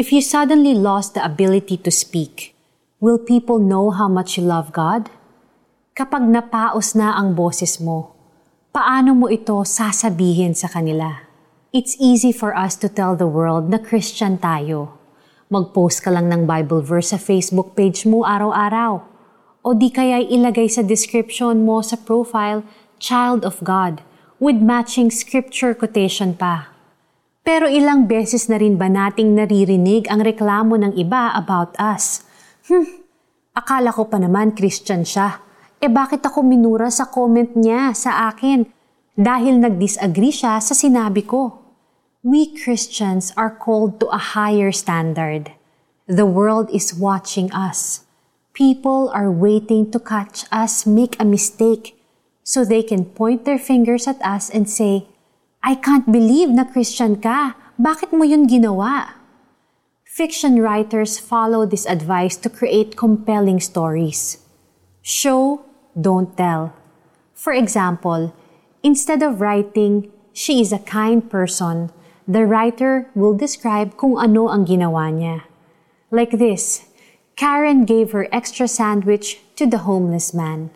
If you suddenly lost the ability to speak, will people know how much you love God? Kapag napaos na ang boses mo, paano mo ito sasabihin sa kanila? It's easy for us to tell the world na Christian tayo. Mag-post ka lang ng Bible verse sa Facebook page mo araw-araw. O di kaya ilagay sa description mo sa profile, Child of God, with matching scripture quotation pa. Pero ilang beses na rin ba nating naririnig ang reklamo ng iba about us? Hmm, akala ko pa naman Christian siya. E bakit ako minura sa comment niya sa akin dahil nag-disagree siya sa sinabi ko? We Christians are called to a higher standard. The world is watching us. People are waiting to catch us make a mistake so they can point their fingers at us and say, I can't believe na Christian ka. Bakit mo yun ginawa? Fiction writers follow this advice to create compelling stories. Show, don't tell. For example, instead of writing, she is a kind person, the writer will describe kung ano ang ginawa niya. Like this, Karen gave her extra sandwich to the homeless man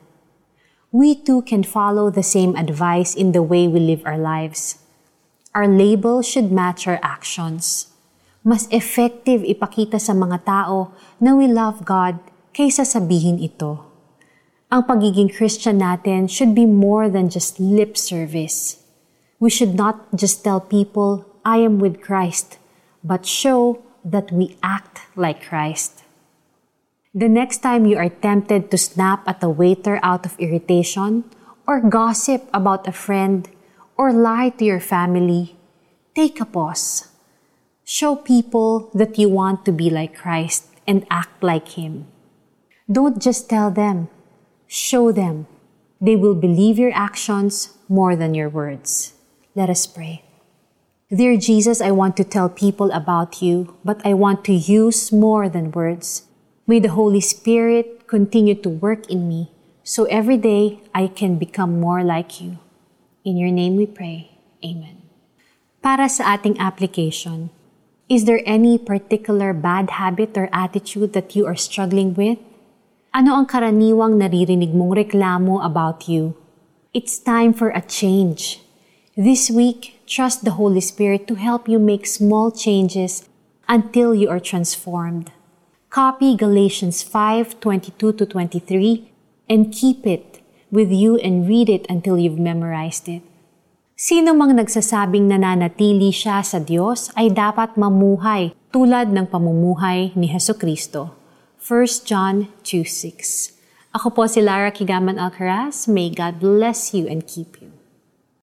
we too can follow the same advice in the way we live our lives. Our label should match our actions. Mas effective ipakita sa mga tao na we love God kaysa sabihin ito. Ang pagiging Christian natin should be more than just lip service. We should not just tell people, I am with Christ, but show that we act like Christ. The next time you are tempted to snap at a waiter out of irritation, or gossip about a friend, or lie to your family, take a pause. Show people that you want to be like Christ and act like Him. Don't just tell them, show them. They will believe your actions more than your words. Let us pray. Dear Jesus, I want to tell people about you, but I want to use more than words. May the Holy Spirit continue to work in me so every day I can become more like you. In your name we pray. Amen. Para sa ating application, is there any particular bad habit or attitude that you are struggling with? Ano ang karaniwang naririnig mong reklamo about you? It's time for a change. This week, trust the Holy Spirit to help you make small changes until you are transformed. Copy Galatians 5:22 to 23 and keep it with you and read it until you've memorized it. Sino mang nagsasabing nananatili siya sa Diyos ay dapat mamuhay tulad ng pamumuhay ni Heso Kristo. 1 John 2.6 Ako po si Lara Kigaman Alcaraz. May God bless you and keep you.